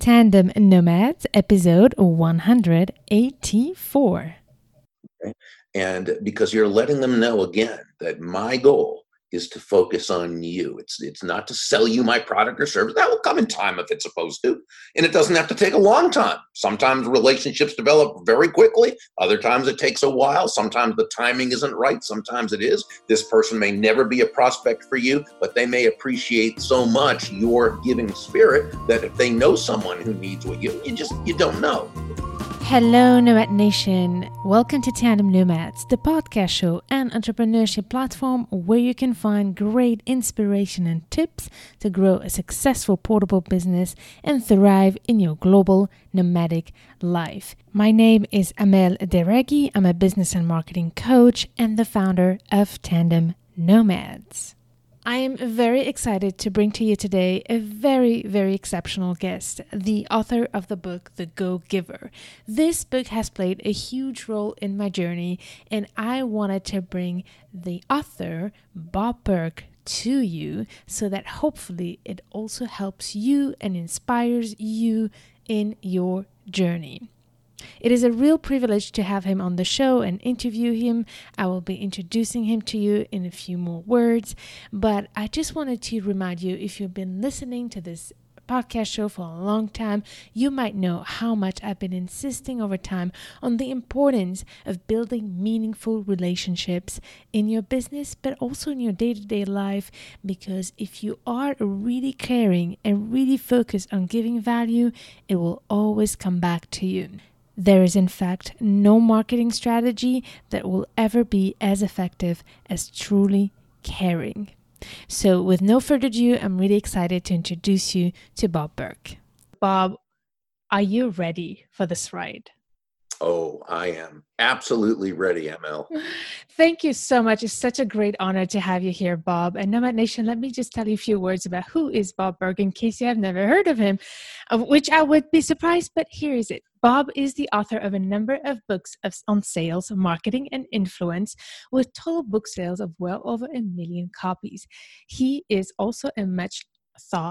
Tandem Nomads, episode 184. Okay. And because you're letting them know again that my goal is to focus on you. It's it's not to sell you my product or service. That will come in time if it's supposed to. And it doesn't have to take a long time. Sometimes relationships develop very quickly. Other times it takes a while. Sometimes the timing isn't right. Sometimes it is. This person may never be a prospect for you, but they may appreciate so much your giving spirit that if they know someone who needs what you you just you don't know. Hello, Nomad Nation. Welcome to Tandem Nomads, the podcast show and entrepreneurship platform where you can find great inspiration and tips to grow a successful portable business and thrive in your global nomadic life. My name is Amel Derragui. I'm a business and marketing coach and the founder of Tandem Nomads. I am very excited to bring to you today a very, very exceptional guest, the author of the book, The Go Giver. This book has played a huge role in my journey, and I wanted to bring the author, Bob Burg, to you so that hopefully it also helps you and inspires you in your journey. It is a real privilege to have him on the show and interview him. I will be introducing him to you in a few more words, but I just wanted to remind you if you've been listening to this podcast show for a long time, you might know how much I've been insisting over time on the importance of building meaningful relationships in your business, but also in your day to day life. Because if you are really caring and really focused on giving value, it will always come back to you. There is, in fact, no marketing strategy that will ever be as effective as truly caring. So, with no further ado, I'm really excited to introduce you to Bob Burg. Bob, are you ready for this ride? Oh, I am absolutely ready, Amel. Thank you so much. It's such a great honor to have you here, Bob. And Nomad Nation, let me just tell you a few words about who is Bob Burg in case you have never heard of him, of which I would be surprised, but here is it. Bob is the author of a number of books of, on sales, marketing, and influence, with total book sales of well over a million copies. He is also a much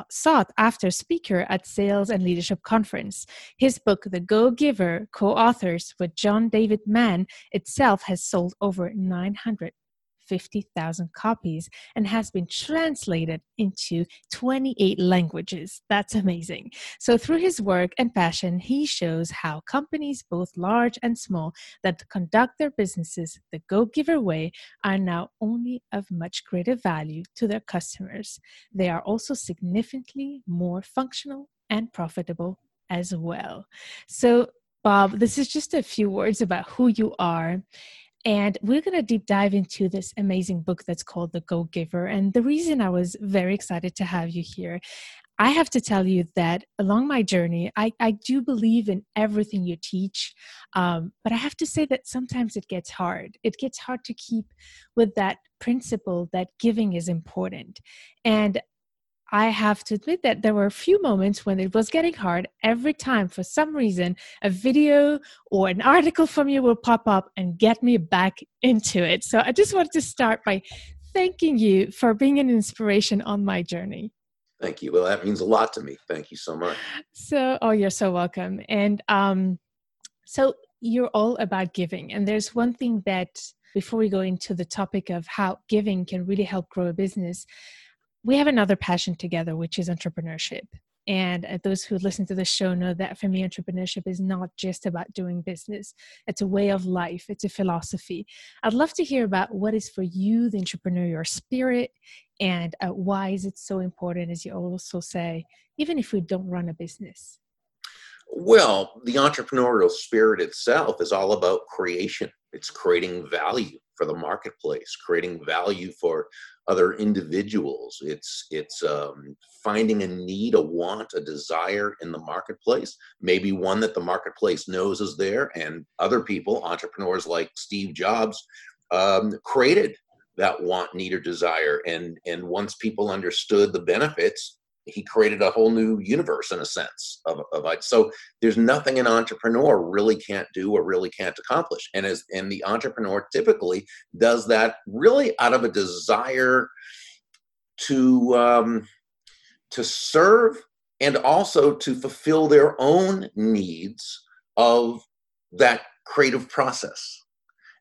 sought after speaker at Sales and Leadership Conference. His book, The Go Giver, co authors with John David Mann, itself has sold over 900 50,000 copies and has been translated into 28 languages. That's amazing. So, through his work and passion, he shows how companies, both large and small, that conduct their businesses the Go Giver way are now only of much greater value to their customers. They are also significantly more functional and profitable as well. So, Bob, this is just a few words about who you are and we're going to deep dive into this amazing book that's called The Go Giver. And the reason I was very excited to have you here, I have to tell you that along my journey, I, I do believe in everything you teach. Um, but I have to say that sometimes it gets hard. It gets hard to keep with that principle that giving is important. And I have to admit that there were a few moments when it was getting hard. Every time, for some reason, a video or an article from you will pop up and get me back into it. So I just wanted to start by thanking you for being an inspiration on my journey. Thank you. Well, that means a lot to me. Thank you so much. So, oh, you're so welcome. And um, so you're all about giving. And there's one thing that before we go into the topic of how giving can really help grow a business, we have another passion together, which is entrepreneurship. And uh, those who listen to the show know that for me, entrepreneurship is not just about doing business, it's a way of life, it's a philosophy. I'd love to hear about what is for you the entrepreneurial spirit and uh, why is it so important, as you also say, even if we don't run a business. Well, the entrepreneurial spirit itself is all about creation. It's creating value for the marketplace, creating value for other individuals. It's it's um, finding a need, a want, a desire in the marketplace. Maybe one that the marketplace knows is there, and other people, entrepreneurs like Steve Jobs, um, created that want, need, or desire. And and once people understood the benefits, he created a whole new universe in a sense of, of it. So there's nothing an entrepreneur really can't do or really can't accomplish. And as and the entrepreneur typically does that really out of a desire to um, to serve and also to fulfill their own needs of that creative process.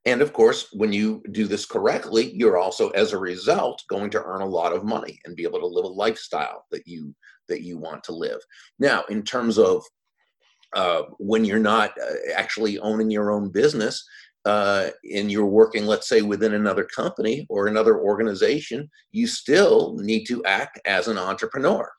And of course, when you do this correctly, you're also, as a result, going to earn a lot of money and be able to live a lifestyle that you that you want to live. Now, in terms of uh, when you're not uh, actually owning your own business uh, and you're working, let's say, within another company or another organization, you still need to act as an entrepreneur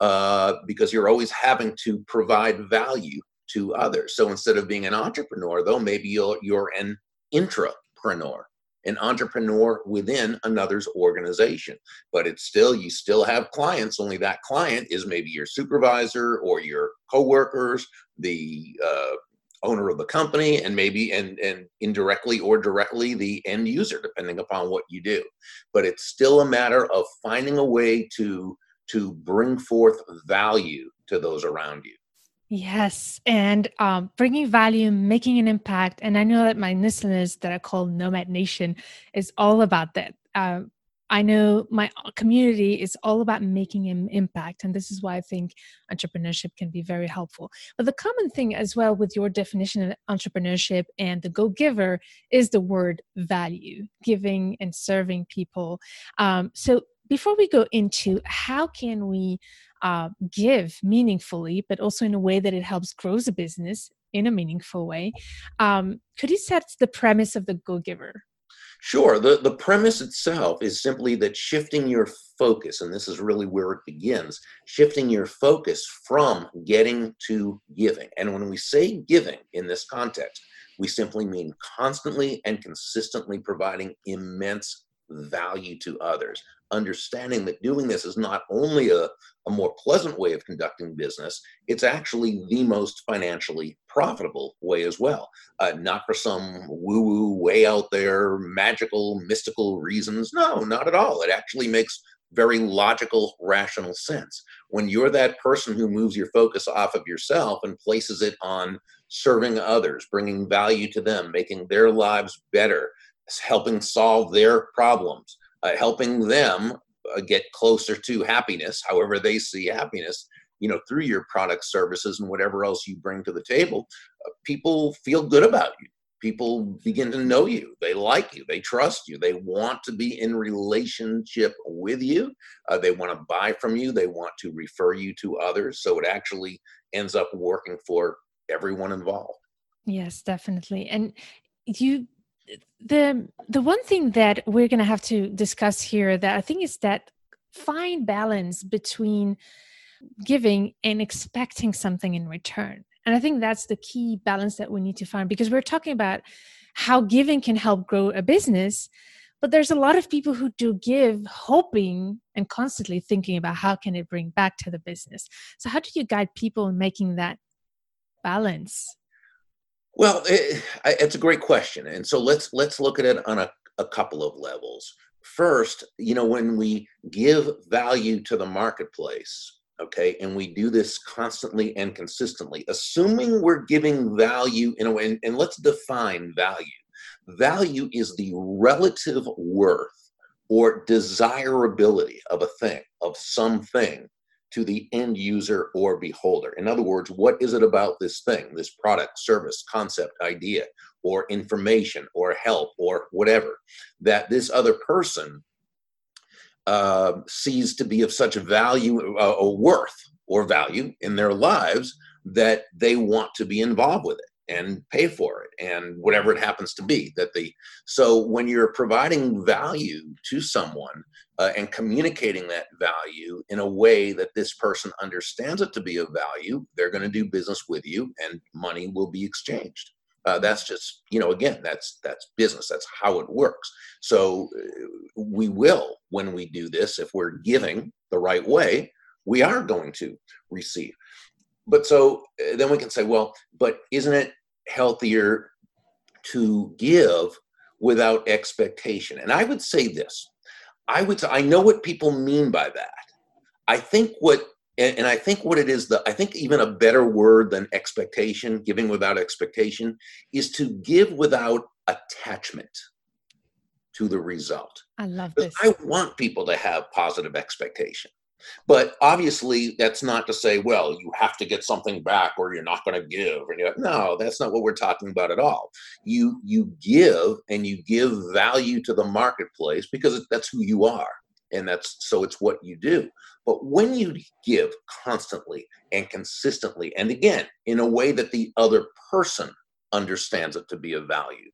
uh, because you're always having to provide value to others. So instead of being an entrepreneur, though, maybe you're, you're an intrapreneur an entrepreneur within another's organization. But it's still, you still have clients, only that client is maybe your supervisor or your coworkers, the uh, owner of the company, and maybe and, and indirectly or directly the end user, depending upon what you do. But it's still a matter of finding a way to to bring forth value to those around you. Yes, and um, bringing value, making an impact. And I know that my listeners that I call Nomad Nation is all about that. Uh, I know my uh, community is all about making an impact, and this is why I think entrepreneurship can be very helpful. But the common thing as well with your definition of entrepreneurship and the go giver is the word value, giving and serving people. Um, so before we go into how can we uh, give meaningfully, but also in a way that it helps grow the business in a meaningful way. Um, could you set the premise of the Go Giver? Sure. The, the premise itself is simply that shifting your focus, and this is really where it begins, shifting your focus from getting to giving. And when we say giving in this context, we simply mean constantly and consistently providing immense value to others understanding that doing this is not only a, a more pleasant way of conducting business, it's actually the most financially profitable way as well. Uh, not for some woo woo, way out there, magical, mystical reasons. No, not at all. It actually makes very logical, rational sense. When you're that person who moves your focus off of yourself and places it on serving others, bringing value to them, making their lives better, helping solve their problems, uh, helping them uh, get closer to happiness, however they see happiness, you know, through your products, services, and whatever else you bring to the table, uh, people feel good about you. People begin to know you. They like you. They trust you. They want to be in relationship with you. Uh, they want to buy from you. They want to refer you to others. So it actually ends up working for everyone involved. Yes, definitely. And you the the one thing that we're going to have to discuss here that I think is that fine balance between giving and expecting something in return. And I think that's the key balance that we need to find because we're talking about how giving can help grow a business, but there's a lot of people who do give hoping and constantly thinking about how can it bring back to the business. So how do you guide people in making that balance? Well, it, it's a great question, and so let's let's look at it on a, a couple of levels. First, you know, when we give value to the marketplace, okay, and we do this constantly and consistently, assuming we're giving value in a way, and, and let's define value. Value is the relative worth or desirability of a thing, of something to the end user or beholder. In other words, what is it about this thing, this product, service, concept, idea, or information, or help, or whatever, that this other person uh, sees to be of such value uh, or worth or value in their lives that they want to be involved with it and pay for it and whatever it happens to be that the so when you're providing value to someone uh, and communicating that value in a way that this person understands it to be of value they're going to do business with you and money will be exchanged. Uh, that's just you know again that's that's business that's how it works. So uh, we will when we do this if we're giving the right way we are going to receive but so uh, then we can say, well, but isn't it healthier to give without expectation? And I would say this. I would say, I know what people mean by that. I think what and, I think what it is, the I think even a better word than expectation, giving without expectation, is to give without attachment to the result. I love this. I want people to have positive expectation. But obviously, that's not to say, well, you have to get something back or you're not going to give. And you're, no, that's not what we're talking about at all. You you give and you give value to the marketplace because that's who you are, and that's so it's what you do. But when you give constantly and consistently, and again in a way that the other person understands it to be of value,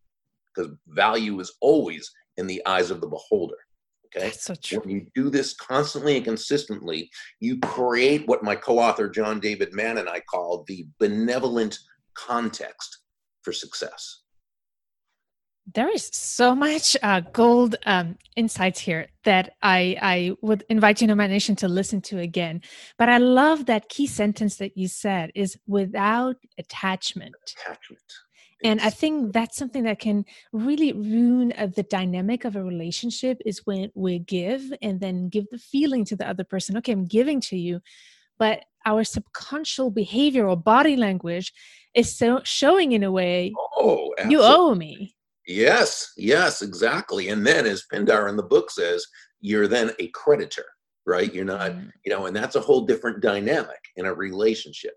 because value is always in the eyes of the beholder Okay. That's so true. When you do this constantly and consistently, you create what my co author John David Mann and I call the benevolent context for success. There is so much uh, gold um, insights here that I, I would invite you, Nomad Nation, to listen to again. But I love that key sentence that you said is without attachment. Attachment and i think that's something that can really ruin uh, the dynamic of a relationship is when we give and then give the feeling to the other person okay i'm giving to you. But our subconscious behavior or body language is so showing in a way oh absolutely. you owe me. Yes yes exactly. And then as pindar in the book says you're then a creditor right? You're not mm-hmm. you know and that's a whole different dynamic in a relationship.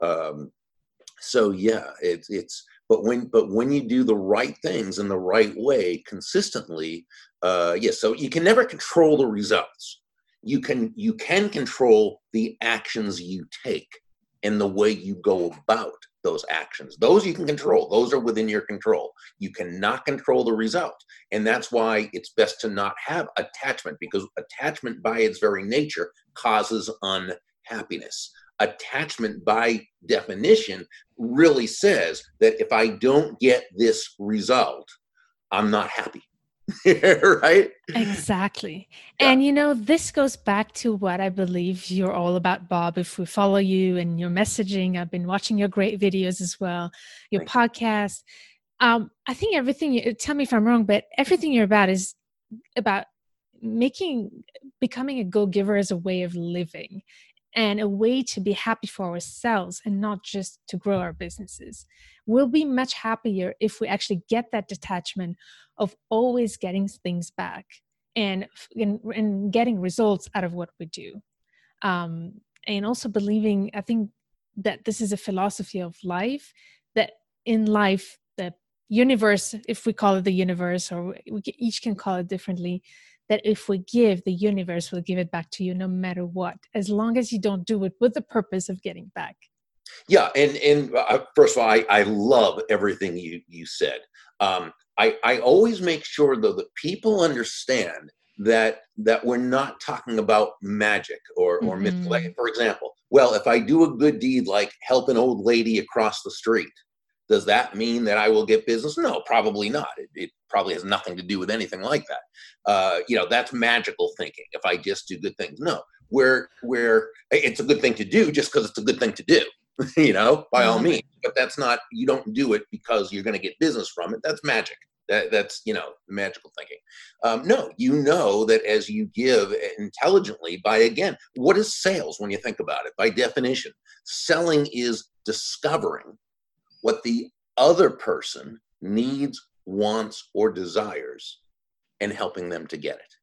Um so yeah it's it's but when but when you do the right things in the right way consistently uh yes yeah, so you can never control the results. You can you can control the actions you take and the way you go about those actions. Those you can control. Those are within your control. You cannot control the result. And that's why it's best to not have attachment because attachment by its very nature causes unhappiness attachment by definition really says that if I don't get this result, I'm not happy. right? Exactly. Yeah. And you know, this goes back to what I believe you're all about, Bob. If we follow you and your messaging, I've been watching your great videos as well, your Thank podcast. Um, I think everything you tell me if I'm wrong, but everything you're about is about making becoming a go-giver as a way of living and a way to be happy for ourselves and not just to grow our businesses. We'll be much happier if we actually get that detachment of always getting things back and, and, and getting results out of what we do. Um, and also believing, I think that this is a philosophy of life that in life, the universe, if we call it the universe, or we each can call it differently, that if we give, the universe will give it back to you no matter what, as long as you don't do it with the purpose of getting back. Yeah, and and uh, first of all, I, I love everything you you said. Um, I I always make sure though that people understand that that we're not talking about magic or or mm-hmm. myth. For example, well, if I do a good deed like help an old lady across the street, does that mean that I will get business? No, probably not. It, it probably has nothing to do with anything like that. Uh, you know, that's magical thinking. If I just do good things, no. Where where it's a good thing to do just because it's a good thing to do. you know, by all means. But that's not. You don't do it because you're going to get business from it. That's magic. That, that's you know magical thinking. Um, no, you know that as you give intelligently by again, what is sales when you think about it? By definition, selling is discovering what the other person needs, wants, or desires and helping them to get it.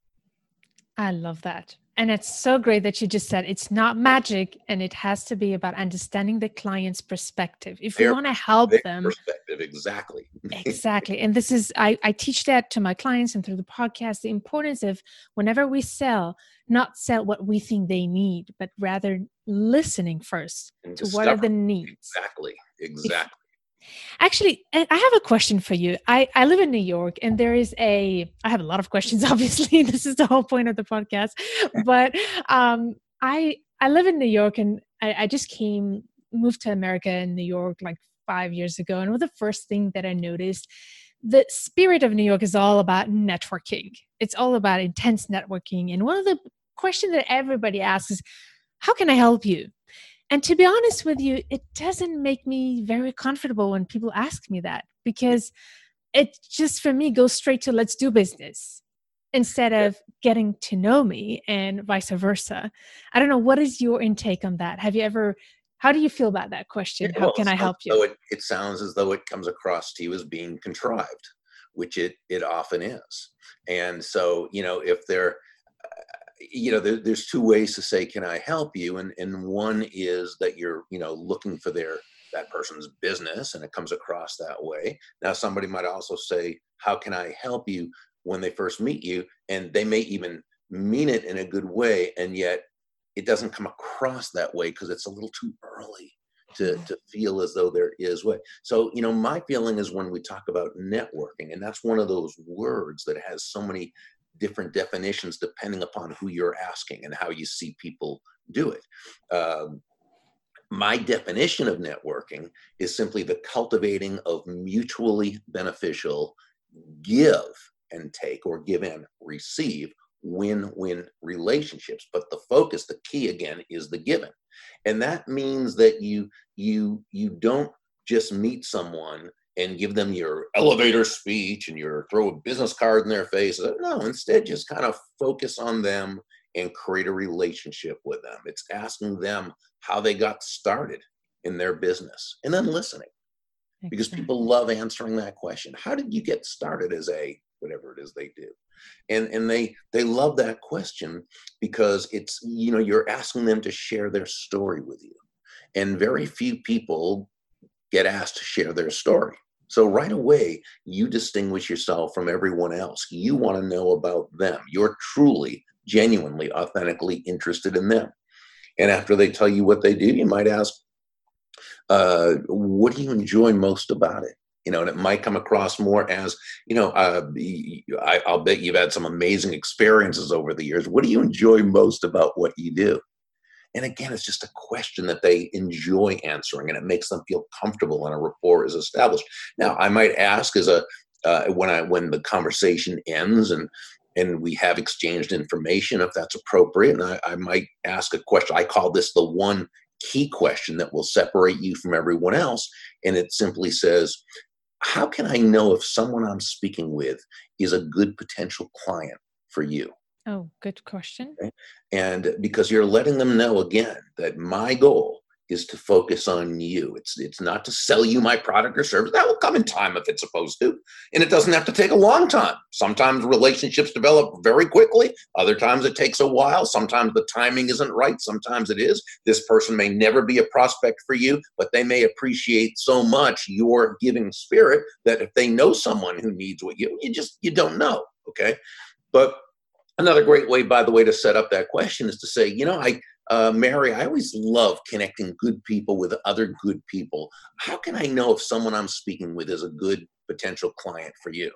I love that. And it's so great that you just said it's not magic and it has to be about understanding the client's perspective. If their, we want to help them, perspective, exactly. exactly. And this is, I, I teach that to my clients and through the podcast the importance of whenever we sell, not sell what we think they need, but rather listening first to what are the needs. Exactly. Exactly. Actually, I have a question for you. I, I live in New York and there is a, I have a lot of questions, obviously. this is the whole point of the podcast. But um, I, I live in New York and I, I just came, moved to America in New York like five years ago. And one of the first thing that I noticed, the spirit of New York is all about networking. It's all about intense networking. And one of the questions that everybody asks is, how can I help you? And to be honest with you, it doesn't make me very comfortable when people ask me that because it just for me goes straight to let's do business instead of getting to know me and vice versa. I don't know. What is your intake on that? Have you ever, how do you feel about that question? Yeah, how can I help you? It, it sounds as though it comes across to you as being contrived, which it, it often is. And so, you know, if they're, you know, there, there's two ways to say, "Can I help you?" and and one is that you're you know looking for their that person's business, and it comes across that way. Now, somebody might also say, "How can I help you?" when they first meet you, and they may even mean it in a good way, and yet it doesn't come across that way because it's a little too early to, to feel as though there is way. So, you know, my feeling is when we talk about networking, and that's one of those words that has so many different definitions depending upon who you're asking and how you see people do it. Um, my definition of networking is simply the cultivating of mutually beneficial give and take or give and receive win-win relationships but the focus the key again is the giving and that means that you you you don't just meet someone and give them your elevator speech and your throw a business card in their face. Uh, no instead just kind of focus on them and create a relationship with them. It's asking them how they got started in their business and then listening. Because people love answering that question. How did you get started as a whatever it is they do? And and they they love that question because it's you know you're asking them to share their story with you. And very few people get asked to share their story. So right away you distinguish yourself from everyone else. You want to know about them. You're truly genuinely authentically interested in them. And after they tell you what they do you might ask uh, what do you enjoy most about it? You know, and it might come across more as, you know, uh, I, I'll bet you've had some amazing experiences over the years. What do you enjoy most about what you do? And again, it's just a question that they enjoy answering, and it makes them feel comfortable, and a rapport is established. Now, I might ask as a uh, when I when the conversation ends and and we have exchanged information, if that's appropriate, and I, I might ask a question. I call this the one key question that will separate you from everyone else, and it simply says, how can I know if someone I'm speaking with is a good potential client for you? Oh, good question. Okay? And because you're letting them know again that my goal is to focus on you. It's it's not to sell you my product or service. That will come in time if it's supposed to. And it doesn't have to take a long time. Sometimes relationships develop very quickly. Other times it takes a while. Sometimes the timing isn't right. Sometimes it is. This person may never be a prospect for you, but they may appreciate so much your giving spirit that if they know someone who needs what you you just you don't know. Okay. But another great way, by the way, to set up that question is to say, you know, I uh, Mary, I always love connecting good people with other good people. How can I know if someone I'm speaking with is a good potential client for you?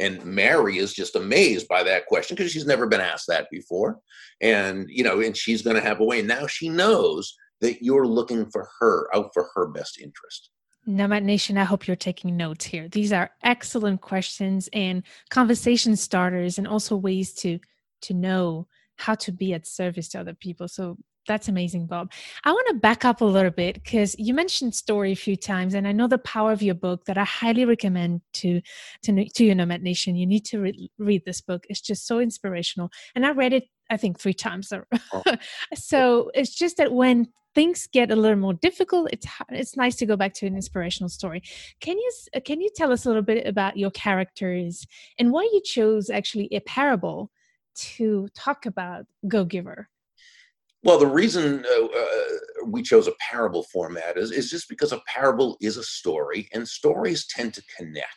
And Mary is just amazed by that question because she's never been asked that before. And, you know, and she's going to have a way. Now she knows that you're looking for her, out for her best interest. Nomad Nation, I hope you're taking notes here. These are excellent questions and conversation starters and also ways to to know how to be at service to other people. So that's amazing, Bob. I want to back up a little bit because you mentioned story a few times, and I know the power of your book that I highly recommend to to to your Nomad Nation. You need to re- read this book. It's just so inspirational, and I read it I think three times. Oh. so it's just that when things get a little more difficult, it's it's nice to go back to an inspirational story. Can you can you tell us a little bit about your characters and why you chose actually a parable? To talk about Go Giver? Well, the reason uh, uh, we chose a parable format is, is just because a parable is a story, and stories tend to connect.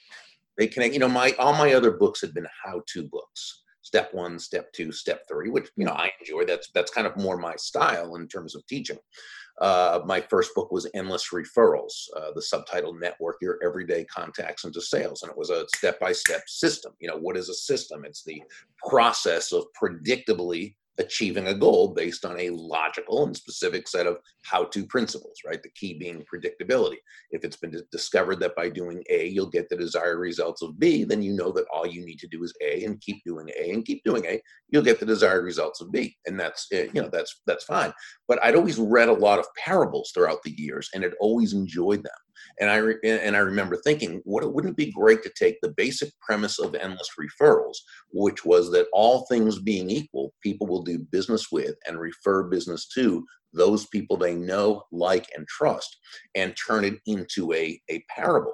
They connect. You know, my all my other books had been how-to books. Step one, step two, step three, which you know I enjoy. That's that's kind of more my style in terms of teaching. Uh, my first book was Endless Referrals, uh, the subtitle Network Your Everyday Contacts into Sales. And it was a step by step system. You know, what is a system? It's the process of predictably achieving a goal based on a logical and specific set of how to principles, right? The key being predictability. If it's been discovered that by doing A, you'll get the desired results of B, then you know that all you need to do is A and keep doing A and keep doing A, you'll get the desired results of B. And that's, you know, that's, that's fine. But I'd always read a lot of parables throughout the years and had always enjoyed them. And I re- and I remember thinking, what wouldn't it be great to take the basic premise of endless referrals, which was that all things being equal, people will do business with and refer business to those people they know, like, and trust, and turn it into a a parable.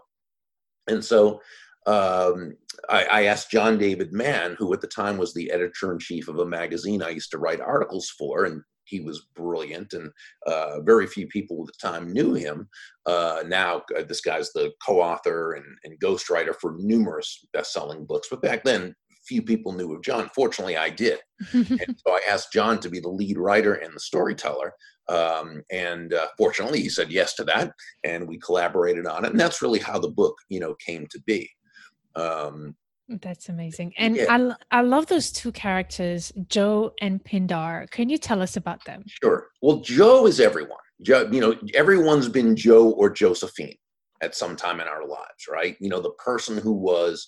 And so um, I, I, asked John David Mann, who at the time was the editor in chief of a magazine I used to write articles for, and he was brilliant, and uh, very few people at the time knew him. Uh, now, uh, this guy's the co-author and, and ghostwriter for numerous best-selling books, but back then, few people knew of John. Fortunately, I did, and so I asked John to be the lead writer and the storyteller. Um, and uh, fortunately, he said yes to that, and we collaborated on it. And that's really how the book, you know, came to be. Um, that's amazing. And yeah. I, I love those two characters, Joe and Pindar. Can you tell us about them? Sure. Well, Joe is everyone. Joe, you know, everyone's been Joe or Josephine at some time in our lives, right? You know, the person who was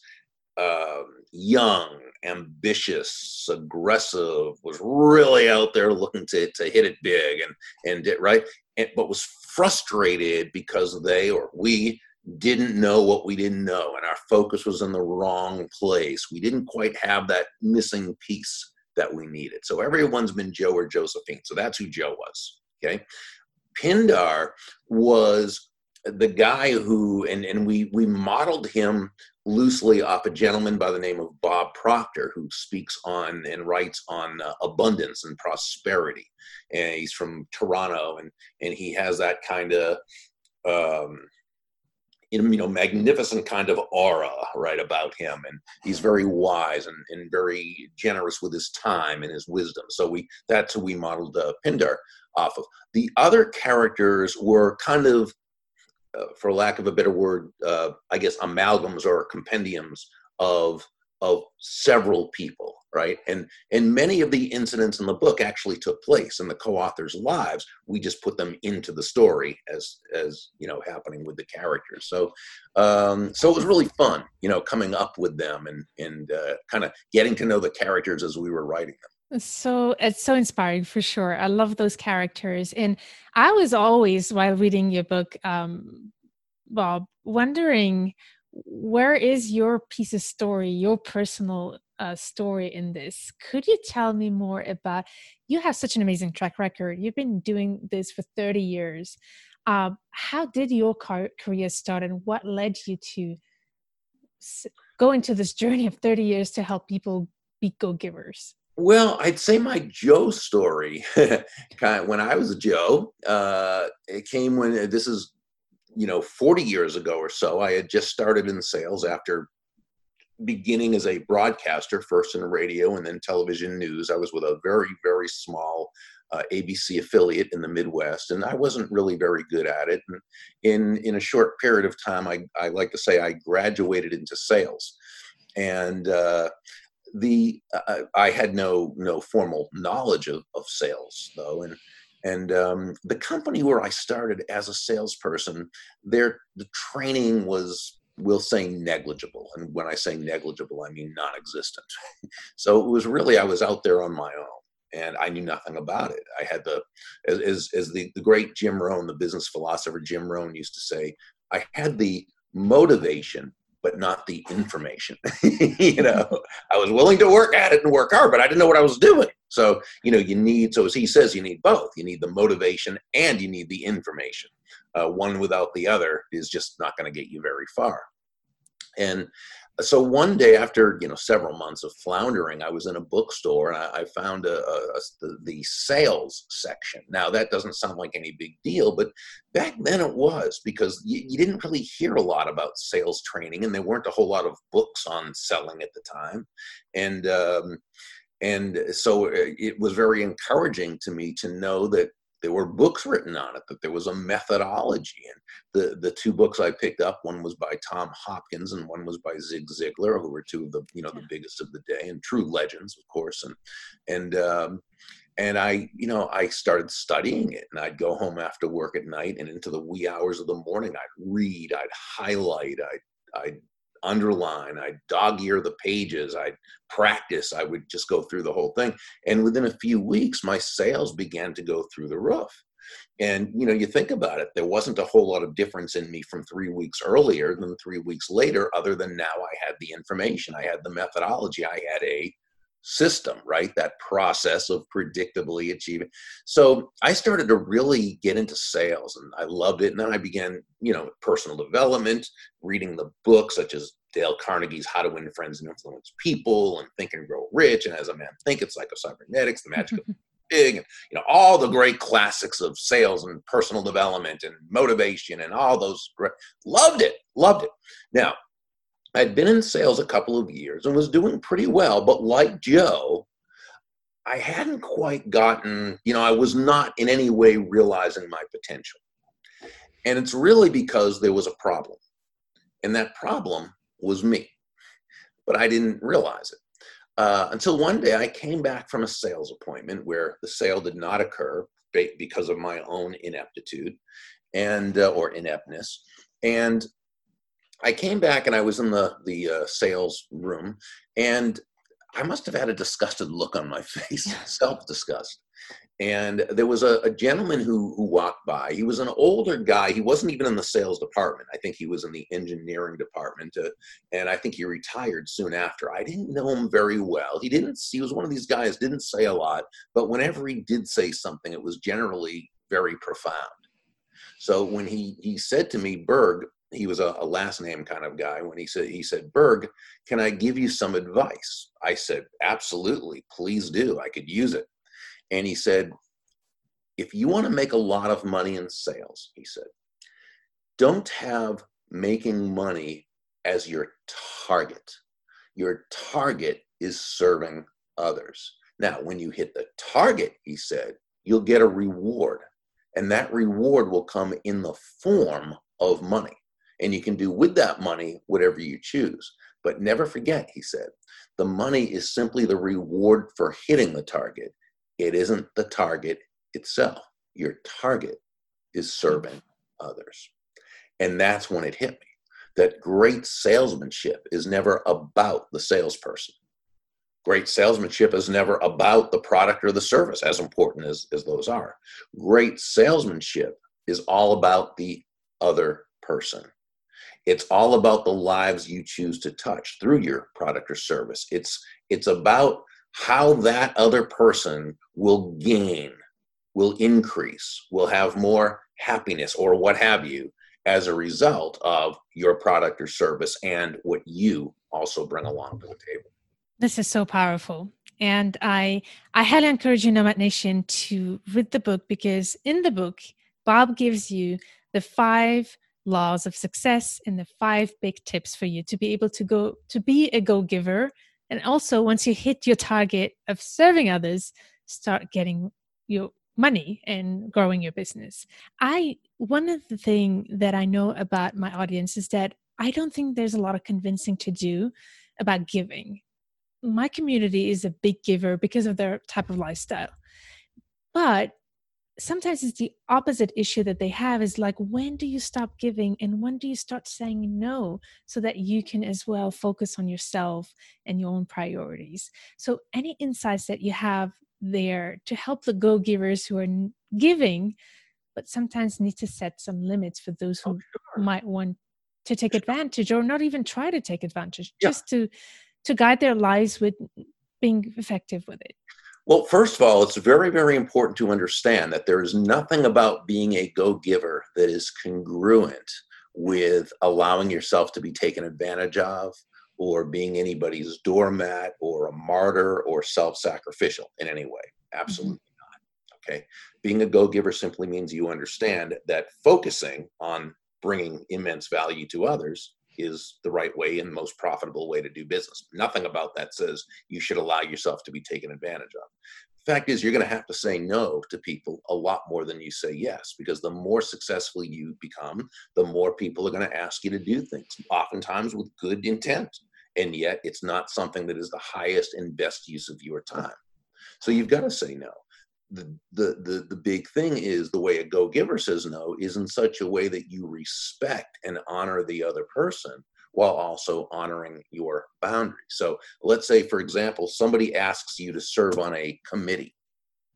um, young, ambitious, aggressive, was really out there looking to, to hit it big and, and did, right? And, but was frustrated because they or we didn't know what we didn't know and our focus was in the wrong place. We didn't quite have that missing piece that we needed. So everyone's been Joe or Josephine. So that's who Joe was. Okay. Pindar was the guy who, and, and we, we modeled him loosely off a gentleman by the name of Bob Proctor, who speaks on and writes on uh, abundance and prosperity. And he's from Toronto, and, and he has that kind of um, you know magnificent kind of aura right about him. And he's very wise and, and very generous with his time and his wisdom. So we that's who we modeled uh, pindar off of. The other characters were kind of uh, for lack of a better word uh, i guess amalgams or compendiums of of several people right? And and many of the incidents in the book actually took place in the co-authors lives. We just put them into the story as as you know happening with the characters. So um so it was really fun you know coming up with them and and uh, kind of getting to know the characters as we were writing them. So it's so inspiring for sure. I love those characters. And i was always while reading your book um bob wondering where is your piece of story your personal uh, story in this. Could you tell me more about? You have such an amazing track record. You've been doing this for 30 years. Uh, how did your car- career start, and what led you to s- go into this journey of 30 years to help people be go givers? Well, I'd say my Joe story, kind of when I was a Joe, uh, it came when this is, you know, 40 years ago or so. I had just started in sales after beginning as a broadcaster, first in radio and then television news. I was with a very, very small uh, ABC affiliate in the Midwest, and I wasn't really very good at it. And in in a short period of time, I, I like to say I graduated into sales, and uh, the uh, I had no no formal knowledge of, of sales though, and and um, the company where I started as a salesperson, their the training was we'll say negligible. And when I say negligible, I mean non existent. so it was really, I was out there on my own and I knew nothing about it. I had the, as, as the, the great Jim Rohn, the business philosopher Jim Rohn used to say, I had the motivation, but not the information. you know, I was willing to work at it and work hard, but I didn't know what I was doing. So, you know, you need, so as he says, you need both. You need the motivation and you need the information uh, one without the other is just not going to get you very far. And so one day after you know several months of floundering i was in a bookstore and i, I found a, a, a the, the, sales section now that doesn't sound like any big deal but back then it was because you, you, didn't really hear a lot about sales training and there weren't a whole lot of books on selling at the time and um, and so uh, it was very encouraging to me to know that there were books written on it that there was a methodology. And the the two books i picked up one was by tom hopkins and one was by zig ziglar who were two of the you know the biggest of the day and true legends of course. And and um, and i you know i started studying it and i'd go home after work at night and into the wee hours of the morning i'd read i'd highlight i'd i'd underline, I'd dog ear the pages, I'd practice, I would just go through the whole thing. And within a few weeks, my sales began to go through the roof. And you know, you think about it, there wasn't a whole lot of difference in me from three weeks earlier than three weeks later, other than now I had the information, I had the methodology, I had a system, right? That process of predictably achieving. So I started to really get into sales and I loved it. And then I began, you know, personal development, reading the books such as Dale Carnegie's How to Win Friends and Influence People and Think and Grow Rich and As a Man Think, it's like a cybernetics, The Magic of Big, and you know all the great classics of sales and personal development and motivation and all those great. Loved it, loved it. Now, I'd been in sales a couple of years and was doing pretty well, but like Joe, I hadn't quite gotten, you know, I was not in any way realizing my potential. And it's really because there was a problem. And that problem was me. But I didn't realize it. Uh, until one day I came back from a sales appointment where the sale did not occur because of my own ineptitude and uh, or ineptness. And I came back and I was in the the uh, sales room, and I must have had a disgusted look on my face, self disgust. And there was a, a, gentleman who, who walked by. He was an older guy. He wasn't even in the sales department. I think he was in the engineering department. Uh, and I think he retired soon after. I didn't know him very well. He didn't, he was one of these guys, didn't say a lot, but whenever he did say something, it was generally very profound. So when he, he said to me, Burg, he was a, a, last name kind of guy when he said he said Burg can i give you some advice? I said absolutely please do i could use it. And he said if you want to make a lot of money in sales he said don't have making money as your target. Your target is serving others. Now when you hit the target he said you'll get a reward and that reward will come in the form of money and you can do with that money whatever you choose. But never forget, he said, the money is simply the reward for hitting the target. It isn't the target itself. Your target is serving others. And that's when it hit me that great salesmanship is never about the salesperson. Great salesmanship is never about the product or the service, as important as, as those are. Great salesmanship is all about the other person. It's all about the lives you choose to touch through your product or service. It's it's about how that other person will gain, will increase, will have more happiness or what have you as a result of your product or service and what you also bring along to the table. This is so powerful. And I I highly encourage you, Nomad Nation, to read the book because in the book, Bob gives you the five laws of success and the five big tips for you to be able to go to be a go giver and also once you hit your target of serving others start getting your money and growing your business. I one of the thing that i know about my audience is that i don't think there's a lot of convincing to do about giving. My community is a big giver because of their type of lifestyle. But sometimes it's the opposite issue that they have is like when do you stop giving and when do you start saying no so that you can as well focus on yourself and your own priorities so any insights that you have there to help the go givers who are giving but sometimes need to set some limits for those who oh, sure. might want to take advantage or not even try to take advantage yeah. just to to guide their lives with being effective with it well, first of all, it's very, very important to understand that there is nothing about being a go giver that is congruent with allowing yourself to be taken advantage of or being anybody's doormat or a martyr or self sacrificial in any way. Mm-hmm. Absolutely mm-hmm. not. Okay. Being a go giver simply means you understand that focusing on bringing immense value to others is the right way and most profitable way to do business. Nothing about that says you should allow yourself to be taken advantage of. The fact is, you're going to have to say no to people a lot more than you say yes, because the more successful you become, the more people are going to ask you to do things, oftentimes with good intent. And yet, it's not something that is the highest and best use of your time. So you've got to say no the, the the the big thing is the way a go giver says no is in such a way that you respect and honor the other person while also honoring your boundaries. So let's say, for example, somebody asks you to serve on a committee,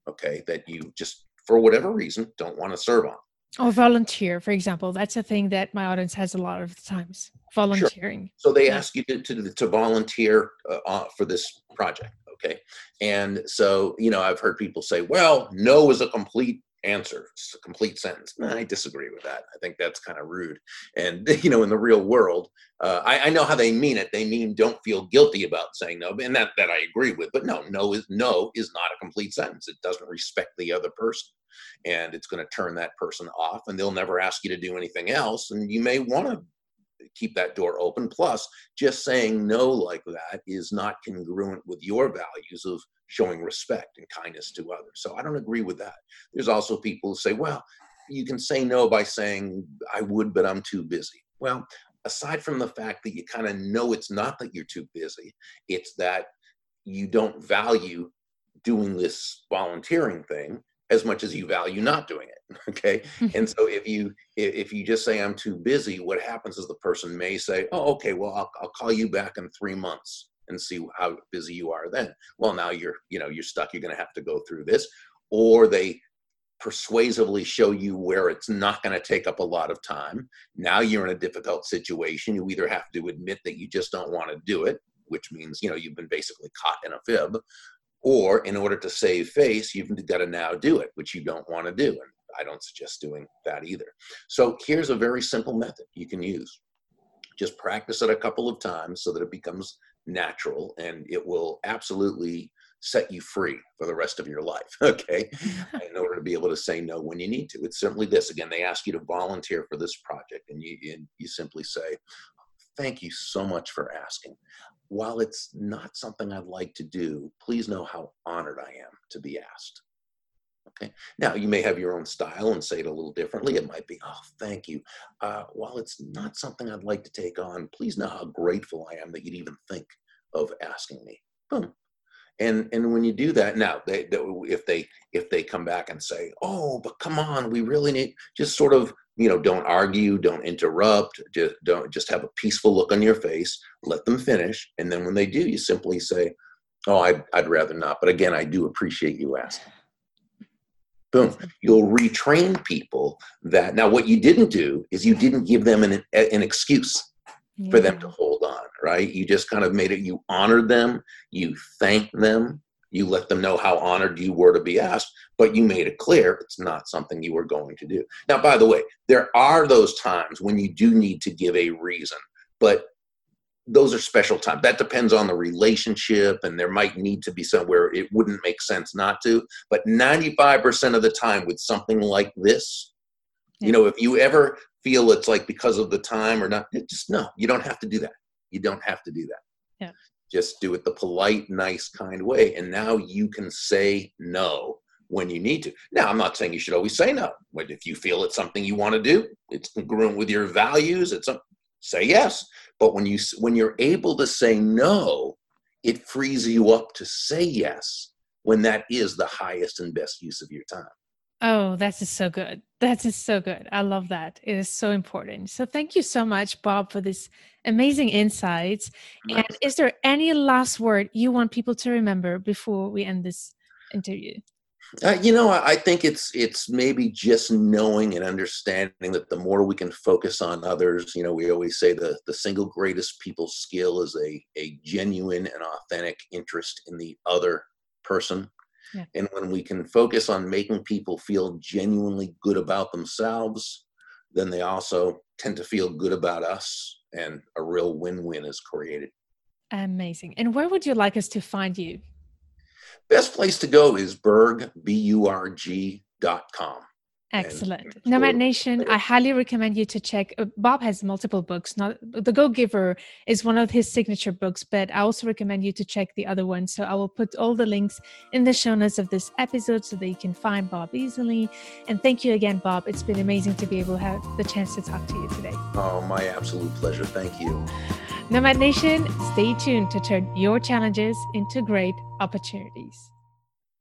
okay, that you just for whatever reason don't want to serve on. Or volunteer, for example. That's a thing that my audience has a lot of times. Volunteering. Sure. So they yeah. ask you to, to, to volunteer uh, uh, for this project okay and so you know i've heard people say well no is a complete answer. It's a complete sentence. I disagree with that. I think that's kind of rude. And you know, in the real world, uh, I, I, know how they mean it. They mean don't feel guilty about saying no, and that that I agree with. But no, no is no is not a complete sentence. It doesn't respect the other person, and it's going to turn that person off, and they'll never ask you to do anything else. And you may want to keep that door open. Plus, just saying no like that is not congruent with your values of showing respect and kindness to others. So I don't agree with that. There's also people who say, well, you can say no by saying, I would, but I'm too busy. Well, aside from the fact that you kind of know it's not that you're too busy, it's that you don't value doing this volunteering thing as much as you value not doing it okay? Mm-hmm. And so if you if you just say i'm too busy what happens is the person may say oh okay well i'll, I'll call you back in three months and see how busy you are then. Well now you're you know you're stuck you're going to have to go through this. Or they persuasively show you where it's not going to take up a lot of time. Now you're in a difficult situation. You either have to admit that you just don't want to do it which means you know you've been basically caught in a fib or in order to save face you've got to now do it which you don't want to do and i don't suggest doing that either. So here's a very simple method you can use. Just practice it a couple of times so that it becomes natural and it will absolutely set you free for the rest of your life okay? In order to be able to say no when you need to. It's simply this. Again they ask you to volunteer for this project and you and you simply say thank you so much for asking while it's not something i'd like to do please know how honored i am to be asked Okay. Now you may have your own style and say it a little differently. It might be, oh, thank you. Uh, while it's not something I'd like to take on, please know how grateful I am that you'd even think of asking me. Boom. And and when you do that, now they, they if they if they come back and say, oh, but come on, we really need just sort of you know don't argue, don't interrupt, just don't just have a peaceful look on your face. Let them finish, and then when they do, you simply say, oh, I'd I'd rather not. But again, I do appreciate you asking boom you'll retrain people that now what you didn't do is you didn't give them an, an excuse yeah. for them to hold right you just kind of made it you honored them you thanked them you let them know how honored you were to be asked but you made it clear it's not something you were going to do now by the way there are those times when you do need to give a reason but those are special times. That depends on the relationship, and there might need to be somewhere it wouldn't make sense not to. But 95% of the time, with something like this, yeah. you know, if you ever feel it's like because of the time or not, just no, you don't have to do that. You don't have to do that. Yeah. Just do it the polite, nice, kind way. And now you can say no when you need to. Now, I'm not saying you should always say no. But if you feel it's something you want to do, it's congruent with your values, it's a, say yes. But when you when you're able to say no, it frees you up to say yes when that is the highest and best use of your time. Oh, that's just so good. That is so good. I love that. It is so important. So thank you so much, Bob, for this amazing insights. And is there any last word you want people to remember before we end this interview? Uh, you know, I, I think it's it's maybe just knowing and understanding that the more we can focus on others, you know, we always say the the single greatest people skill is a a genuine and authentic interest in the other person. Yeah. And when we can focus on making people feel genuinely good about themselves, then they also tend to feel good about us, and a real win-win is created. Amazing. And where would you like us to find you? Best place to go is Burg, B-U-R-G dot com. Excellent. Nomad Nation, I highly recommend you to check. Uh, Bob has multiple books. Not The Go Giver is one of his signature books, but I also recommend you to check the other one. So I will put all the links in the show notes of this episode so that you can find Bob easily. And thank you again, Bob. It's been amazing to be able to have the chance to talk to you today. Oh, my absolute pleasure. Thank you. Nomad Nation, stay tuned to turn your challenges into great opportunities.